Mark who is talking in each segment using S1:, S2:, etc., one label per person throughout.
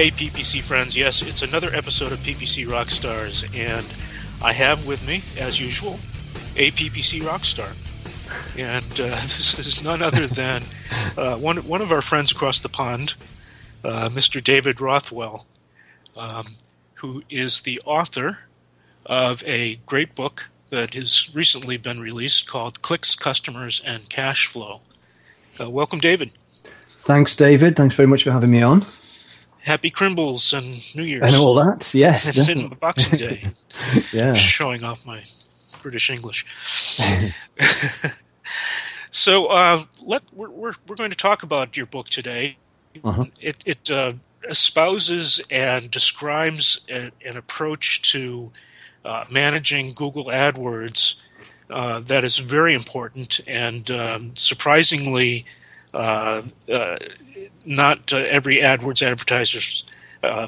S1: Hey, PPC friends. Yes, it's another episode of PPC Rockstars, and I have with me, as usual, a PPC Rockstar. And uh, this is none other than uh, one, one of our friends across the pond, uh, Mr. David Rothwell, um, who is the author of a great book that has recently been released called Clicks, Customers, and Cash Flow. Uh, welcome, David.
S2: Thanks, David. Thanks very much for having me on.
S1: Happy Crimbles and New Year's.
S2: And all that, yes.
S1: and Boxing Day.
S2: yeah.
S1: Showing off my British English. so uh, let we're, we're, we're going to talk about your book today. Uh-huh. It, it uh, espouses and describes a, an approach to uh, managing Google AdWords uh, that is very important and um, surprisingly not every AdWords advertiser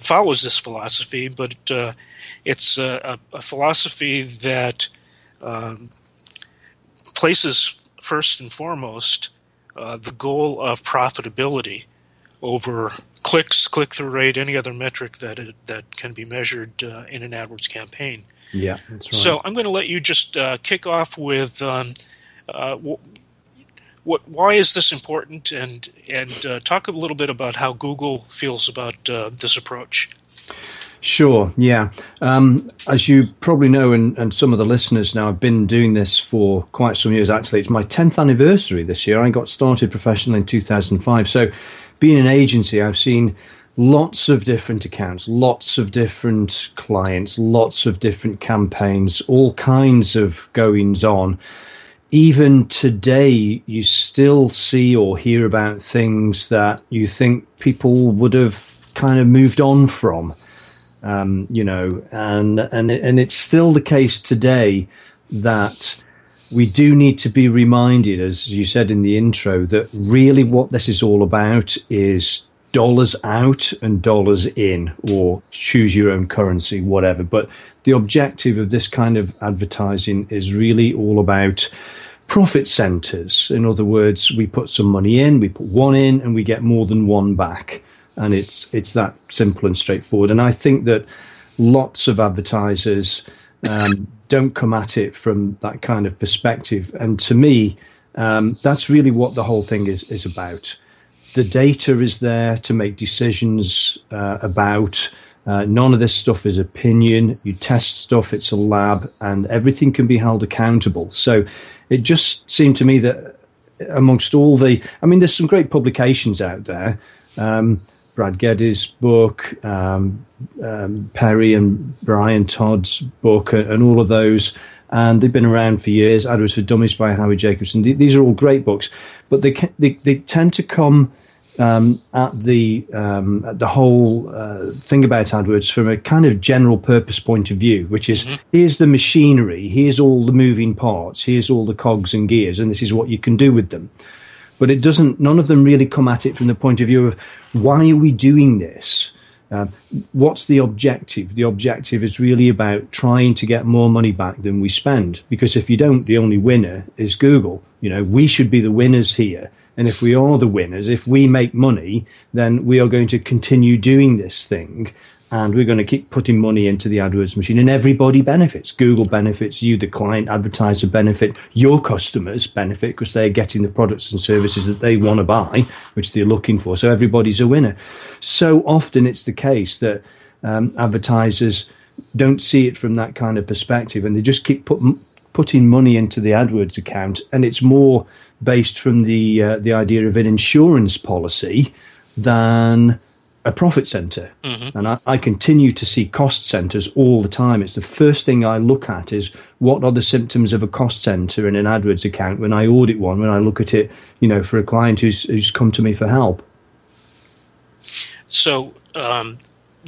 S1: follows this philosophy, but it's a, a, philosophy that um, places first and foremost the goal of profitability over clicks, click through rate, any other metric that it, that can be measured uh, in an AdWords campaign.
S2: Yeah, that's right.
S1: So I'm going to let you just uh, kick off with um, uh, what, why is this important, and and uh, talk a little bit about how Google feels about uh, this approach.
S2: Sure. Yeah. Um, as you probably know, and, and some of the listeners now, I've been doing this for quite some years. Actually, it's my 10th anniversary this year. I got started professionally in 2005. So, being an agency, I've seen lots of different accounts, lots of different clients, lots of different campaigns, all kinds of goings on. Even today, you still see or hear about things that you think people would have kind of moved on from, um, you know, and and and it's still the case today that we do need to be reminded, as you said in the intro, that really what this is all about is dollars out and dollars in, or choose your own currency, whatever. But the objective of this kind of advertising is really all about profit centers. In other words, we put some money in, we put one in, and we get more than one back. And it's it's that simple and straightforward. And I think that lots of advertisers um, don't come at it from that kind of perspective. And to me, um, that's really what the whole thing is is about the data is there to make decisions uh, about. Uh, none of this stuff is opinion. You test stuff, it's a lab, and everything can be held accountable. So it just seemed to me that amongst all the, I mean, there's some great publications out there. Um, Brad Geddes' book, um, um, Perry and Bryan Todd's book, and all of those. And they've been around for years. AdWords for Dummies by Howie Jacobson. These are all great books, but they, they, they tend to come um, at the um, at the whole uh, thing about AdWords from a kind of general purpose point of view, which is mm-hmm. here's the machinery, here's all the moving parts, here's all the cogs and gears, and this is what you can do with them. But it doesn't. None of them really come at it from the point of view of why are we doing this. Uh, what's the objective? The objective is really about trying to get more money back than we spend. Because if you don't, the only winner is Google. You know, we should be the winners here and if we are the winners, if we make money, then we are going to continue doing this thing and we're going to keep putting money into the AdWords machine and everybody benefits. Google benefits, you, the client, advertiser benefit, your customers benefit because they're getting the products and services that they want to buy, which they're looking for. So everybody's a winner. So often it's the case that um, advertisers don't see it from that kind of perspective and they just keep put, putting money into the AdWords account and it's more based from the uh, the idea of an insurance policy than a profit center. Mm-hmm. And I, I, continue to see cost centers all the time. It's the first thing I look at is what are the symptoms of a cost center in an AdWords account when I audit one, when I look at it, you know, for a client who's, who's come to me for help.
S1: So, um,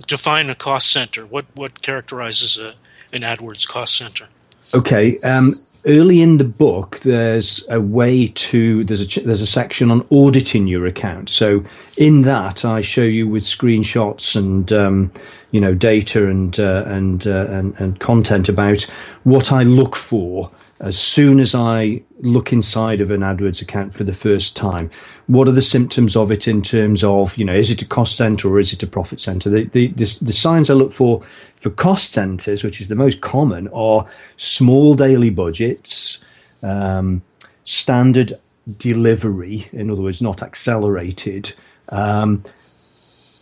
S1: define a cost center. What what characterizes a, an AdWords cost center?
S2: Okay. Um, early in the book, there's a way to there's a there's a section on auditing your account. So in that, I show you with screenshots and um, you know data and uh, and, uh, and and content about what I look for as soon as I look inside of an AdWords account for the first time, what are the symptoms of it in terms of, you know, is it a cost center or is it a profit center? The, the, the, the signs I look for for cost centers, which is the most common, are small daily budgets, um, standard delivery, in other words, not accelerated. Um,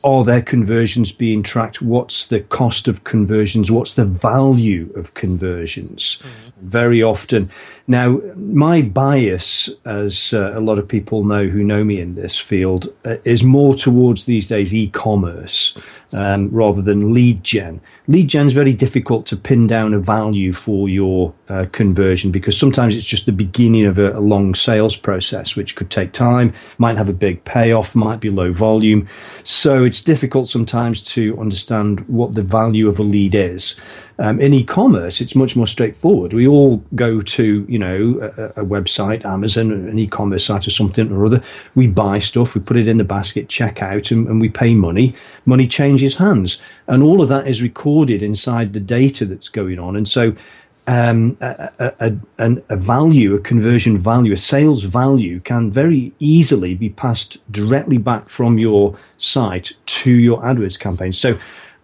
S2: are their conversions being tracked? What's the cost of conversions? What's the value of conversions? Mm-hmm. Very often. Now, my bias, as uh, a lot of people know who know me in this field, uh, is more towards these days e commerce um, rather than lead gen. Lead gen is very difficult to pin down a value for your uh, conversion because sometimes it's just the beginning of a, a, long sales process, which could take time, might have a big payoff, might be low volume. So it's difficult sometimes to understand what the value of a lead is. Um, in e-commerce, it's much more straightforward. We all go to, you know, a, a, website, Amazon, an e-commerce site or something or other. We buy stuff, we put it in the basket, check out, and, and we pay money. Money changes hands, and all of that is recorded inside the data that's going on. And so, um, a, a, a, a, value, a conversion value, a sales value can very easily be passed directly back from your site to your AdWords campaign. So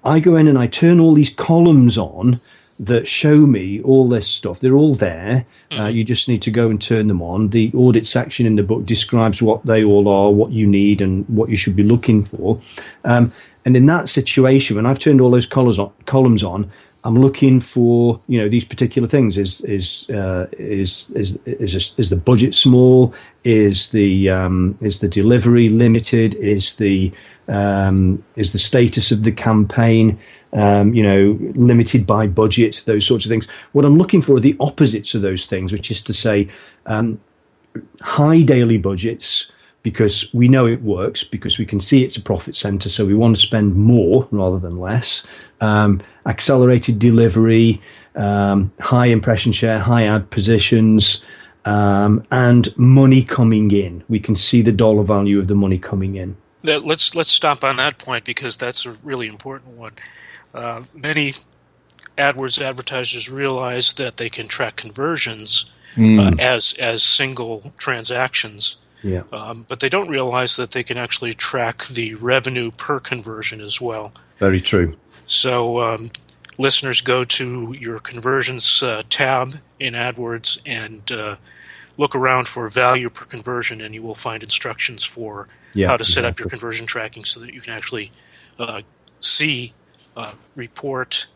S2: I go in and I turn all these columns on that show me all this stuff. They're all there. Uh, mm-hmm. You just need to go and turn them on. The audit section in the book describes what they all are, what you need, and what you should be looking for. Um, and in that situation, when I've turned all those colors on, columns on, I'm looking for you know these particular things. Is is uh, is is is, is the budget small? Is the um, is the delivery limited? Is the um, is the status of the campaign um, you know limited by budget? Those sorts of things. What I'm looking for are the opposites of those things, which is to say, um, high daily budgets because we know it works because we can see it's a profit center. So we want to spend more rather than less. Um, accelerated delivery, um, high impression share, high ad positions, um, and money coming in. We can see the dollar value of the money coming in.
S1: Let's let's stop on that point because that's a really important one. Uh, many AdWords advertisers realize that they can track conversions mm. uh, as as single transactions
S2: yeah.
S1: Um, but they don't realize that they can actually track the revenue per conversion as well.
S2: Very true.
S1: So um, listeners go to your conversions uh, tab in AdWords and uh, look around for value per conversion, and you will find instructions for yeah, how to set exactly. up your conversion tracking so that you can actually uh, see, uh, report,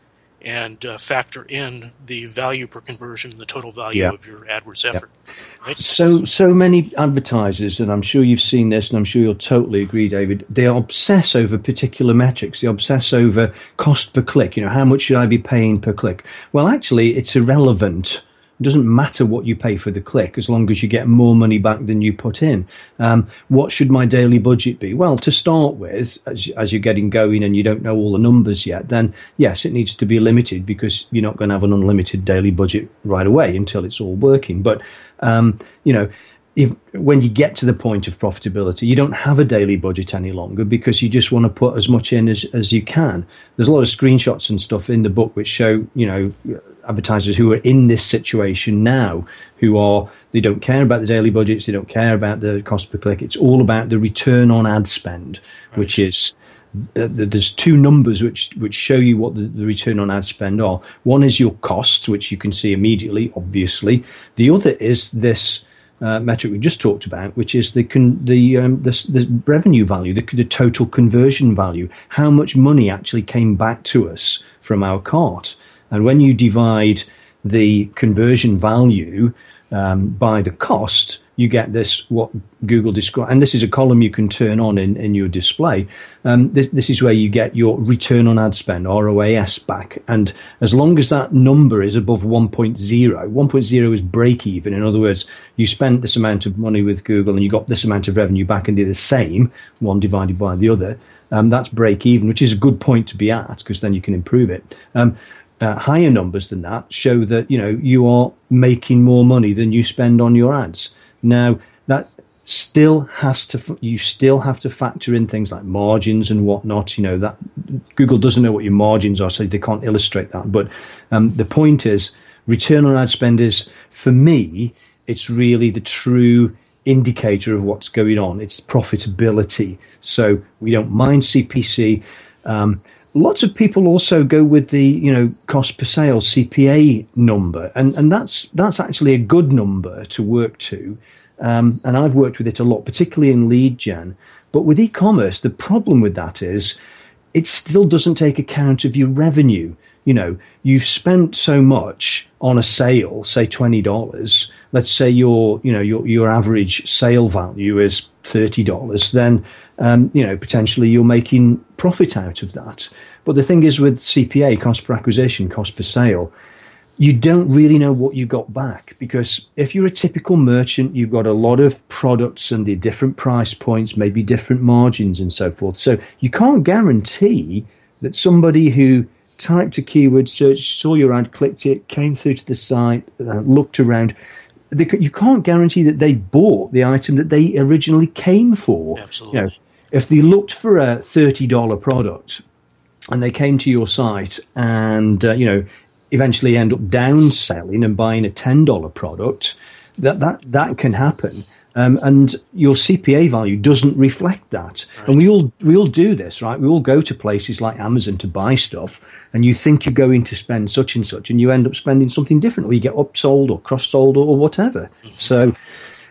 S1: and uh, factor in the value per conversion, the total value yeah. of your AdWords effort. Yeah.
S2: Right? So, so many advertisers, and I'm sure you've seen this, and I'm sure you'll totally agree, David. They obsess over particular metrics. They obsess over cost per click. You know, how much should I be paying per click? Well, actually, it's irrelevant it doesn't matter what you pay for the click as long as you get more money back than you put in. Um, what should my daily budget be? Well, to start with, as, as you're getting going and you don't know all the numbers yet, then yes, it needs to be limited because you're not going to have an unlimited daily budget right away until it's all working. But, um, you know, if, when you get to the point of profitability, you don't have a daily budget any longer because you just want to put as much in as, as you can. There's a lot of screenshots and stuff in the book which show, you know, advertisers who are in this situation now, who are, they don't care about the daily budgets, they don't care about the cost per click. It's all about the return on ad spend, right. which is, uh, there's two numbers which which show you what the, the, return on ad spend are. One is your costs, which you can see immediately, obviously. The other is this uh, metric we just talked about, which is the con- the, um, the, the revenue value, the, the total conversion value, how much money actually came back to us from our cart. And when you divide the conversion value um, by the cost, you get this what Google describe, and this is a column you can turn on in, in your display. Um, this, this is where you get your return on ad spend ROAS back, and as long as that number is above 1.0, 1.0 is break even. In other words, you spent this amount of money with Google and you got this amount of revenue back, and they're the same, one divided by the other. Um, that's break even, which is a good point to be at because then you can improve it. Um, uh, higher numbers than that show that you know you are making more money than you spend on your ads. Now that still has to you still have to factor in things like margins and whatnot. You know that Google doesn't know what your margins are, so they can't illustrate that. But um, the point is, return on ad spend is for me, it's really the true indicator of what's going on. It's profitability. So we don't mind CPC. Um, lots of people also go with the you know cost per sale CPA number, and and that's that's actually a good number to work to. Um, and I've worked with it a lot, particularly in lead gen. But with e-commerce, the problem with that is it still doesn't take account of your revenue. You know, you've spent so much on a sale, say twenty dollars. Let's say your, you know, your your average sale value is thirty dollars. Then, um, you know, potentially you're making profit out of that. But the thing is, with CPA, cost per acquisition, cost per sale, you don't really know what you got back because if you're a typical merchant, you've got a lot of products and the different price points, maybe different margins and so forth. So you can't guarantee that somebody who typed a keyword search, saw your ad, clicked it, came through to the site, uh, looked around. You can't guarantee that they bought the item that they originally came for.
S1: Absolutely. You know,
S2: if they looked for a $30 product and they came to your site and, uh, you know, eventually end up downselling and buying a $10 product, that, that, that can happen. Um, and your CPA value doesn't reflect that. Right. And we all we all do this, right? We all go to places like Amazon to buy stuff, and you think you're going to spend such and such, and you end up spending something different, or you get upsold or cross sold or, or whatever. Mm-hmm. So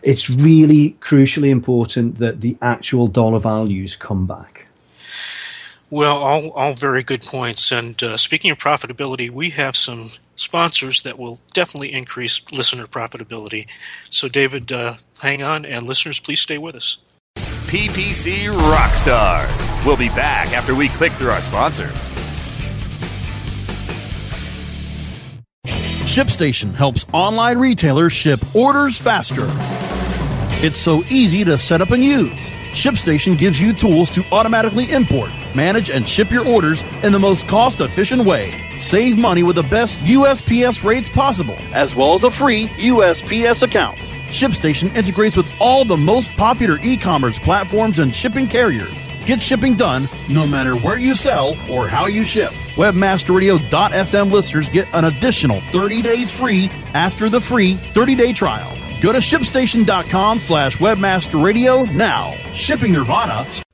S2: it's really crucially important that the actual dollar values come back.
S1: Well, all, all very good points. And uh, speaking of profitability, we have some sponsors that will definitely increase listener profitability. So, David, uh, hang on, and listeners, please stay with us.
S3: PPC Rockstars. We'll be back after we click through our sponsors.
S4: ShipStation helps online retailers ship orders faster. It's so easy to set up and use. ShipStation gives you tools to automatically import, manage, and ship your orders in the most cost efficient way. Save money with the best USPS rates possible, as well as a free USPS account. ShipStation integrates with all the most popular e commerce platforms and shipping carriers. Get shipping done no matter where you sell or how you ship. Webmasterradio.fm listeners get an additional 30 days free after the free 30 day trial. Go to shipstation.com slash webmasterradio now. Shipping Nirvana.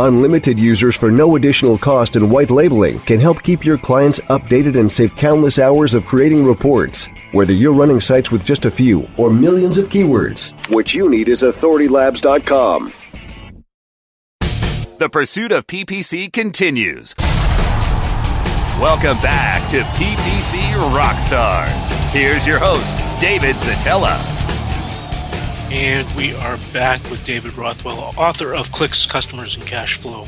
S5: Unlimited users for no additional cost and white labeling can help keep your clients updated and save countless hours of creating reports. Whether you're running sites with just a few or millions of keywords, what you need is authoritylabs.com.
S3: The pursuit of PPC continues. Welcome back to PPC Rockstars. Here's your host, David Szetela.
S1: And we are back with David Rothwell, author of Clicks, Customers, and Cash Flow,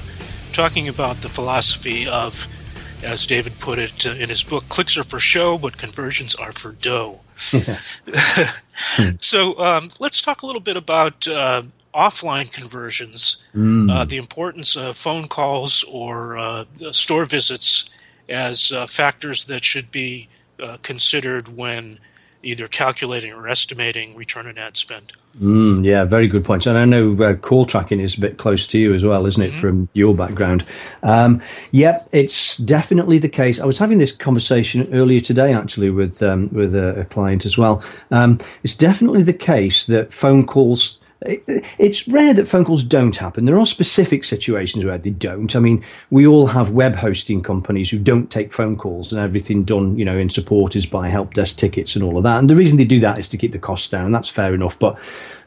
S1: talking about the philosophy of, as David put it in his book, clicks are for show, but conversions are for dough. so um, let's talk a little bit about uh, offline conversions, mm. uh, the importance of phone calls or uh, store visits as uh, factors that should be uh, considered when either calculating or estimating return on ad spend.
S2: Mm, yeah, very good point. And I know uh, call tracking is a bit close to you as well, isn't it, mm-hmm. from your background? Um, yep, it's definitely the case. I was having this conversation earlier today, actually, with um, with a, a, client as well. Um, it's definitely the case that phone calls it's rare that phone calls don't happen. There are specific situations where they don't. I mean, we all have web hosting companies who don't take phone calls and everything done, you know, in support is by help desk tickets and all of that. And the reason they do that is to keep the costs down. And that's fair enough. But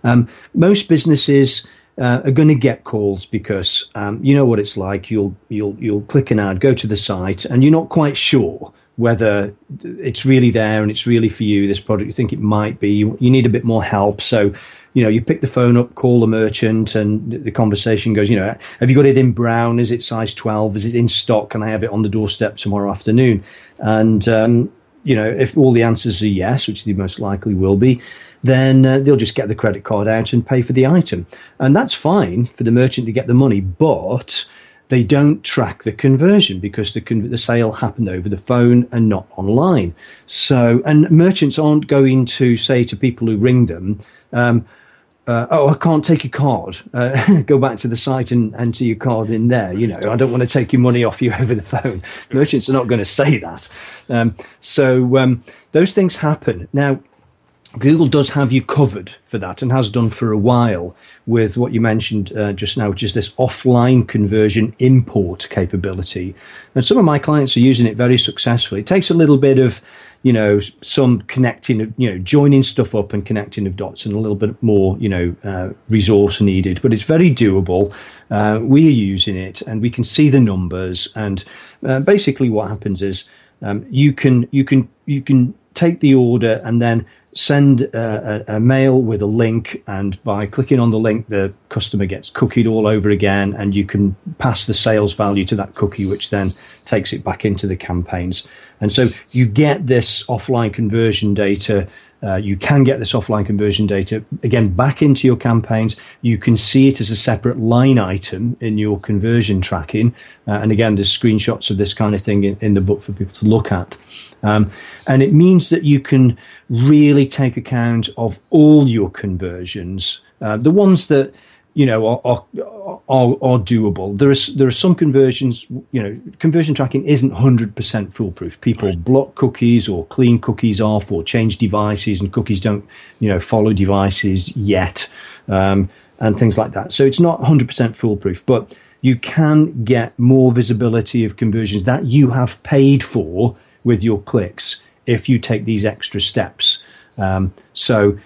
S2: um, most businesses uh, are going to get calls because um, you know what it's like. You'll you'll you'll click an ad, go to the site, and you're not quite sure whether it's really there and it's really for you. This product, you think it might be. You, you need a bit more help, so you know, you pick the phone up, call the merchant, and the, the conversation goes, you know, have you got it in brown? Is it size 12? Is it in stock? Can I have it on the doorstep tomorrow afternoon? And, um, you know, if all the answers are yes, which they most likely will be, then uh, they'll just get the credit card out and pay for the item. And that's fine for the merchant to get the money, but they don't track the conversion because the, con- the sale happened over the phone and not online. So, and merchants aren't going to say to people who ring them, um, uh, oh, I can't take your card. Uh, go back to the site and enter your card in there. You know, I don't want to take your money off you over the phone. Merchants are not going to say that. Um, so um, those things happen. Now, Google does have you covered for that and has done for a while with what you mentioned uh, just now, which is this offline conversion import capability. And some of my clients are using it very successfully. It takes a little bit of you know, some connecting, you know, joining stuff up and connecting of dots and a little bit more, you know, uh, resource needed. But it's very doable. Uh, we are using it and we can see the numbers. And uh, basically, what happens is um, you can you can you can take the order and then send a, a, mail with a link, and by clicking on the link, the customer gets cookied all over again, and you can pass the sales value to that cookie, which then takes it back into the campaigns. And so you get this offline conversion data. Uh, you can get this offline conversion data again back into your campaigns. You can see it as a separate line item in your conversion tracking. Uh, and again, there's screenshots of this kind of thing in, in the book for people to look at. Um, and it means that you can really take account of all your conversions, uh, the ones that you know are, are, are, are doable. There is there are some conversions. You know, conversion tracking isn't hundred percent foolproof. People right. block cookies or clean cookies off or change devices, and cookies don't you know follow devices yet, um, and things like that. So it's not hundred percent foolproof, but you can get more visibility of conversions that you have paid for with your clicks if you take these extra steps. Um, so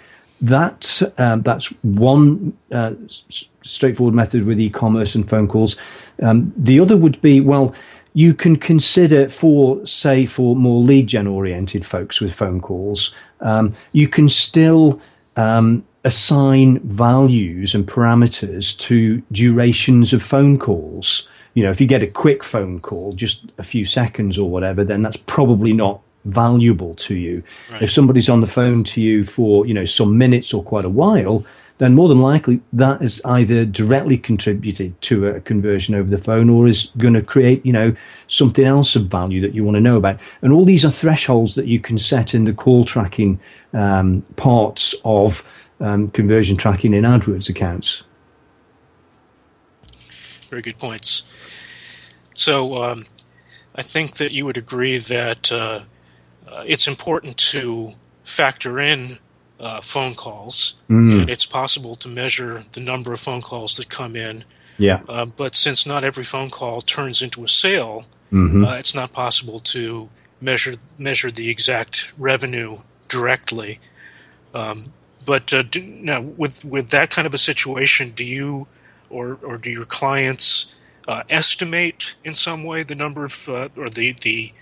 S2: that um, that's one uh, s- straightforward method with e-commerce and phone calls. Um, the other would be well, you can consider for say for more lead gen oriented folks with phone calls, um, you can still um, assign values and parameters to durations of phone calls you know, if you get a quick phone call, just a few seconds or whatever, then that's probably not valuable to you. Right. If somebody's on the phone to you for, you know, some minutes or quite a while, then more than likely that is either directly contributed to a conversion over the phone or is going to create, you know, something else of value that you want to know about. And all these are thresholds that you can set in the call tracking um, parts of um, conversion tracking in AdWords accounts.
S1: Very good points. So um, I think that you would agree that uh, uh, it's important to factor in uh, phone calls, mm. and it's possible to measure the number of phone calls that come in.
S2: Yeah.
S1: Uh, but since not every phone call turns into a sale, mm-hmm. Uh, it's not possible to measure measure the exact revenue directly. Um, but uh, do, now, with with that kind of a situation, do you or or do your clients uh, estimate in some way the number of uh, or the the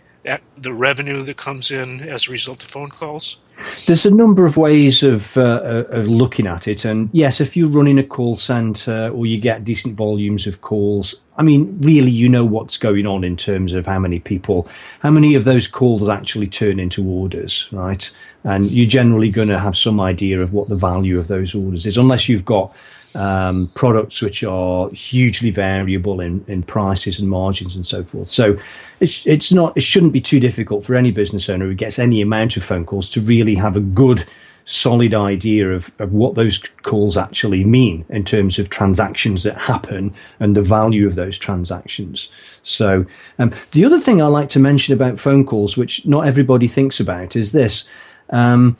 S1: the revenue that comes in as a result of phone calls?
S2: There's a number of ways of, uh, of looking at it, and yes, if you're running a call center or you get decent volumes of calls, I mean, really, you know what's going on in terms of how many people, how many of those calls actually turn into orders, right? And you're generally going to have some idea of what the value of those orders is, unless you've got um, products which are hugely variable in, in prices and margins and so forth. So it's, it's not, it shouldn't be too difficult for any business owner who gets any amount of phone calls to really have a good, solid idea of, of what those calls actually mean in terms of transactions that happen and the value of those transactions. So um, the other thing I like to mention about phone calls, which not everybody thinks about, is this. Um,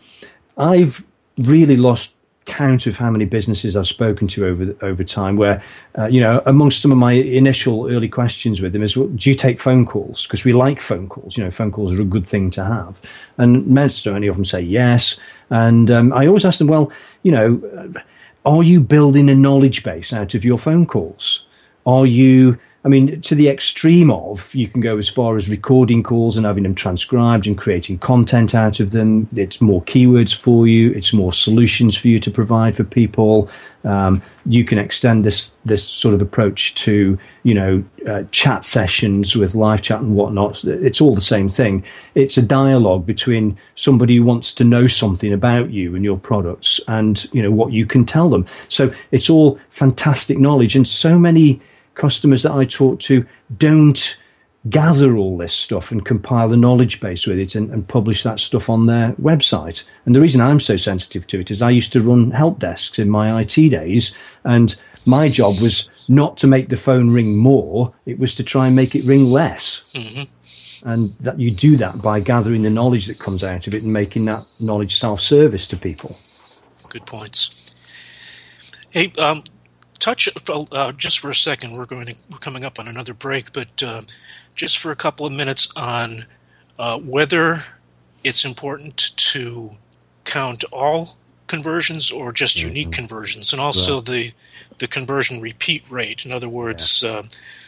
S2: I've really lost count of how many businesses I've spoken to over over time. Where uh, you know, amongst some of my initial early questions with them is, well, do you take phone calls? Because we like phone calls. You know, phone calls are a good thing to have. And most many of them say yes. And um, I always ask them, well, you know, are you building a knowledge base out of your phone calls? Are you I mean, to the extreme of, you can go as far as recording calls and having them transcribed and creating content out of them. It's more keywords for you. It's more solutions for you to provide for people. Um, you can extend this this sort of approach to you know uh, chat sessions with live chat and whatnot. It's all the same thing. It's a dialogue between somebody who wants to know something about you and your products, and you know what you can tell them. So it's all fantastic knowledge, and so many customers that I talk to don't gather all this stuff and compile a knowledge base with it and, and, publish that stuff on their website. And the reason I'm so sensitive to it is I used to run help desks in my IT days, and my job was not to make the phone ring more, it was to try and make it ring less. Mm-hmm. And that you do that by gathering the knowledge that comes out of it and making that knowledge self service to people.
S1: Good points. Hey, um, touch uh, just for a second. We're going to, we're coming up on another break, but uh, just for a couple of minutes on uh, whether it's important to count all conversions or just mm-hmm. unique conversions, and also right. the the conversion repeat rate. In other words, yeah. Uh,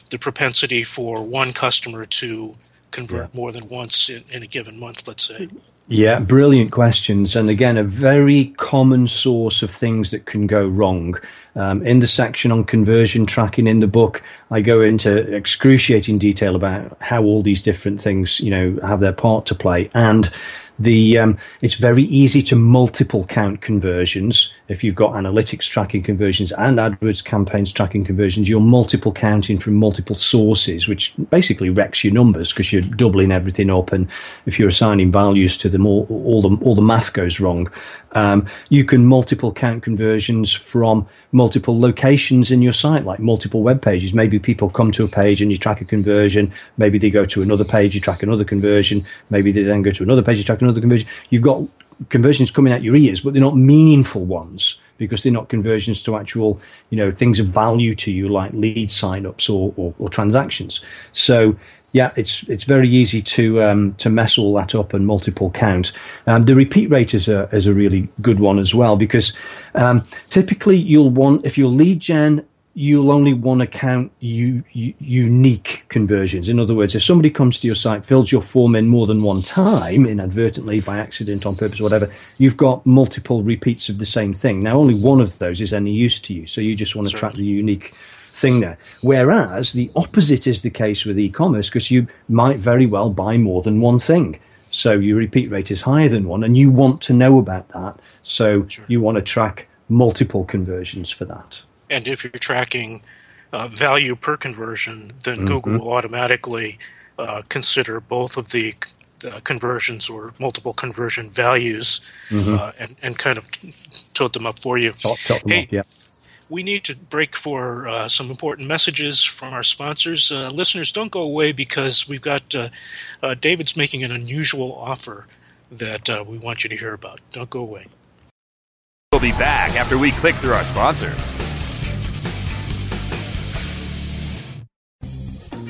S1: the propensity for one customer to convert yeah. more than once in, in a given month. Let's say.
S2: Yeah, brilliant questions. And again, a very common source of things that can go wrong. Um, in the section on conversion tracking in the book, I go into excruciating detail about how all these different things, you know, have their part to play. And the um, it's very easy to multiple count conversions if you've got analytics tracking conversions and AdWords campaigns tracking conversions. You're multiple counting from multiple sources, which basically wrecks your numbers because you're doubling everything up, and if you're assigning values to them, all, all the all the math goes wrong. Um, you can multiple count conversions from multiple locations in your site, like multiple web pages. Maybe people come to a page and you track a conversion. Maybe they go to another page, you track another conversion. Maybe they then go to another page, you track another conversion. You've got conversions coming out your ears, but they're not meaningful ones because they're not conversions to actual, you know, things of value to you like lead signups or, or, or transactions. So yeah, it's it's very easy to um, to mess all that up and multiple count. Um, the repeat rate is a is a really good one as well because um, typically you'll want if your lead gen you'll only want to count u- u- unique conversions. In other words, if somebody comes to your site, fills your form in more than one time, inadvertently, by accident, on purpose, whatever, you've got multiple repeats of the same thing. Now, only one of those is any use to you, so you just want to track the unique thing there. Whereas the opposite is the case with e-commerce because you might very well buy more than one thing. So your repeat rate is higher than one, and you want to know about that. So sure. you want to track multiple conversions for that.
S1: And if you're tracking uh, value per conversion, then mm-hmm. Google will automatically uh, consider both of the uh, conversions or multiple conversion values mm-hmm. Uh, and, and kind of tote them up for you.
S2: Tot, tot hey, up, yeah
S1: we need to break for uh, some important messages from our sponsors. Uh, listeners, don't go away because we've got uh, uh David's making an unusual offer that uh, we want you to hear about. Don't go away.
S3: We'll be back after we click through our sponsors.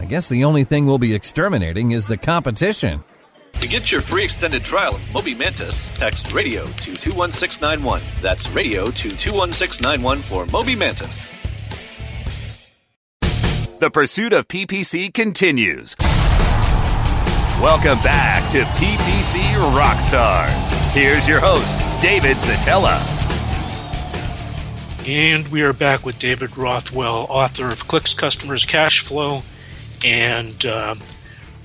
S6: I guess the only thing we'll be exterminating is the competition.
S7: To get your free extended trial of Moby Mantis, text radio to 21691. That's radio to 21691 for Moby Mantis.
S3: The pursuit of PPC continues. Welcome back to PPC Rockstars. Here's your host, David Szetela.
S1: And we are back with David Rothwell, author of Clicks Customers Cash Flow and uh,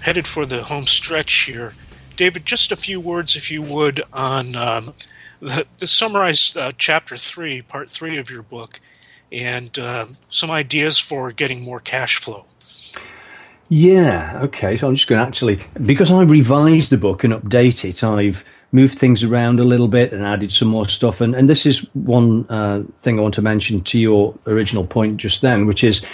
S1: headed for the home stretch here. David, just a few words, if you would, on um, the, the summarize uh, chapter three, part three of your book, and uh, some ideas for getting more cash flow.
S2: Yeah, okay. So I'm just going to actually, because I revised the book and update it, I've moved things around a little bit and added some more stuff. And, and this is one uh, thing I want to mention to your original point just then, which is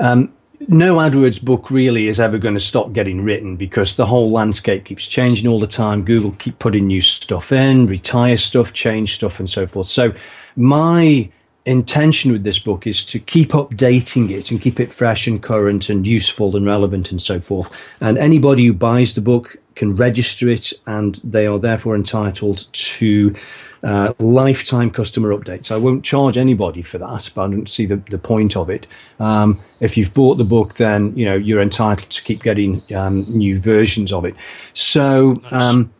S2: um, no AdWords book really is ever going to stop getting written because the whole landscape keeps changing all the time. Google keep putting new stuff in, retire stuff, change stuff, and so forth. So my intention with this book is to keep updating it and keep it fresh and current and useful and relevant and so forth. And anybody who buys the book can register it and they are therefore entitled to uh, lifetime customer updates. I won't charge anybody for that, but I don't see the, the point of it. Um, if you've bought the book, then you know you're entitled to keep getting um, new versions of it. So. Um,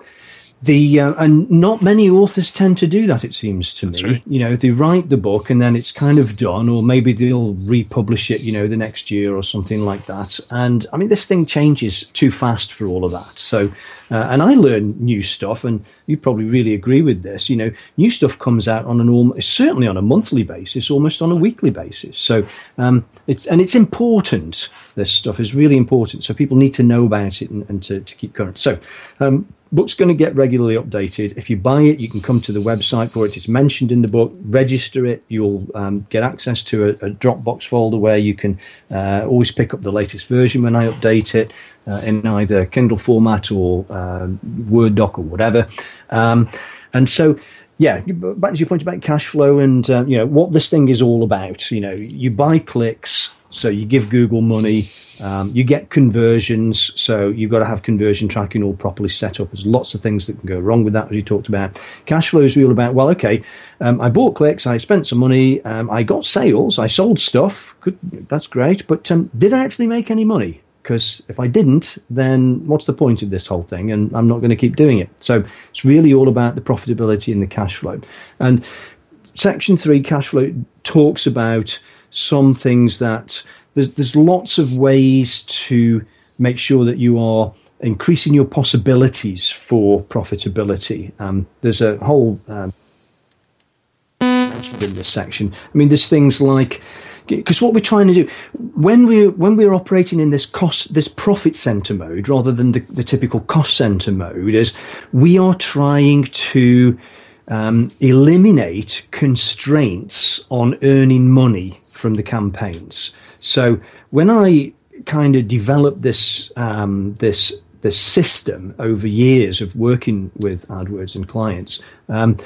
S2: the uh, and not many authors tend to do that. It seems to
S1: That's
S2: me.
S1: right.
S2: You know, they write the book and then it's kind of done, or maybe they'll republish it. You know, the next year or something like that. And I mean, this thing changes too fast for all of that. So, uh, and I learn new stuff, and you probably really agree with this. You know, new stuff comes out on an almost certainly on a monthly basis, almost on a weekly basis. So, um, it's and it's important. This stuff is really important. So people need to know about it and, and to, to keep current. So. Um, book's going to get regularly updated. If you buy it, you can come to the website for it. It's mentioned in the book. Register it. You'll um, get access to a, a, Dropbox folder where you can uh, always pick up the latest version when I update it uh, in either Kindle format or uh, Word doc or whatever. Um, and so yeah, back to your point about cash flow and uh, you know what this thing is all about. You know, you buy clicks, so you give Google money. Um, you get conversions, so you've got to have conversion tracking all properly set up. There's lots of things that can go wrong with that, as you talked about. Cash flow is all about, well, okay, um, I bought clicks, I spent some money, um, I got sales, I sold stuff, good, that's great, but um, did I actually make any money? Because if I didn't, then what's the point of this whole thing? And I'm not going to keep doing it. So it's really all about the profitability and the cash flow. And section three, cash flow, talks about some things that there's there's lots of ways to make sure that you are increasing your possibilities for profitability. Um, there's a whole um, in this section. I mean, there's things like because what we're trying to do when we're when we're operating in this cost this profit center mode rather than the, the typical cost center mode is we are trying to um, eliminate constraints on earning money from the campaigns. So when I kind of developed this um, this this system over years of working with AdWords and clients, um,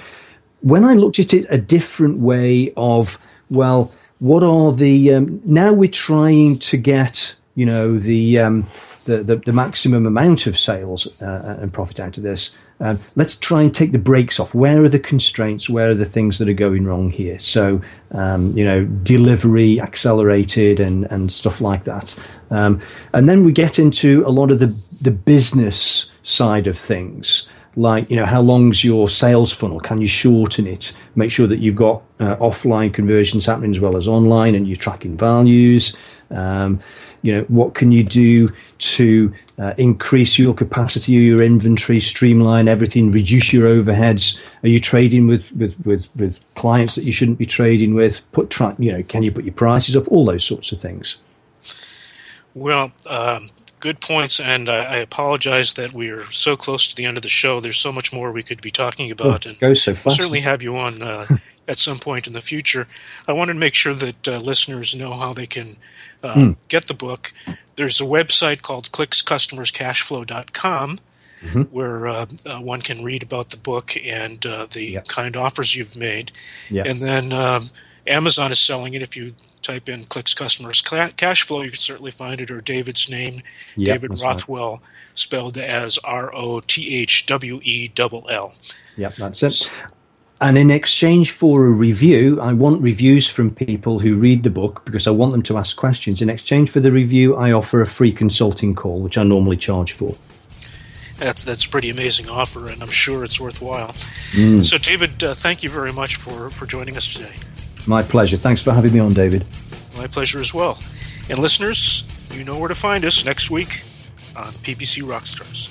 S2: when I looked at it a different way of, well, what are the um, now we're trying to get you know the um, the, the, the, maximum amount of sales uh, and profit out of this. Um, let's try and take the brakes off. Where are the constraints? Where are the things that are going wrong here? So, um, you know, delivery accelerated and, and stuff like that. Um, and then we get into a lot of the, the business side of things. Like, you know, how long's your sales funnel? Can you shorten it? Make sure that you've got uh, offline conversions happening as well as online and you're tracking values. Um, you know, what can you do to uh, increase your capacity, your inventory, streamline everything, reduce your overheads? Are you trading with, with, with, with clients that you shouldn't be trading with? Put track, you know, can you put your prices up? All those sorts of things.
S1: Well, um, good points, and I, I, apologize that we are so close to the end of the show. There's so much more we could be talking about,
S2: oh, and so fast.
S1: certainly have you on uh, at some point in the future. I wanted to make sure that uh, listeners know how they can uh, mm. get the book. There's a website called clickscustomerscashflow.com mm-hmm. where uh, uh, one can read about the book and uh, the yep. kind offers you've made. Yep. And then um, Amazon is selling it. If you type in Clicks Customers Cash Flow, you can certainly find it, or David's name, yep, David Rothwell, right. spelled as R O T H W E L L.
S2: Yep, that's it. And in exchange for a review, I want reviews from people who read the book because I want them to ask questions. In exchange for the review, I offer a free consulting call, which I normally charge for.
S1: That's that's a pretty amazing offer, and I'm sure it's worthwhile. Mm. So, David, uh, thank you very much for, for joining us today.
S2: My pleasure. Thanks for having me on, David.
S1: My pleasure as well. And listeners, you know where to find us next week on PPC Rockstars.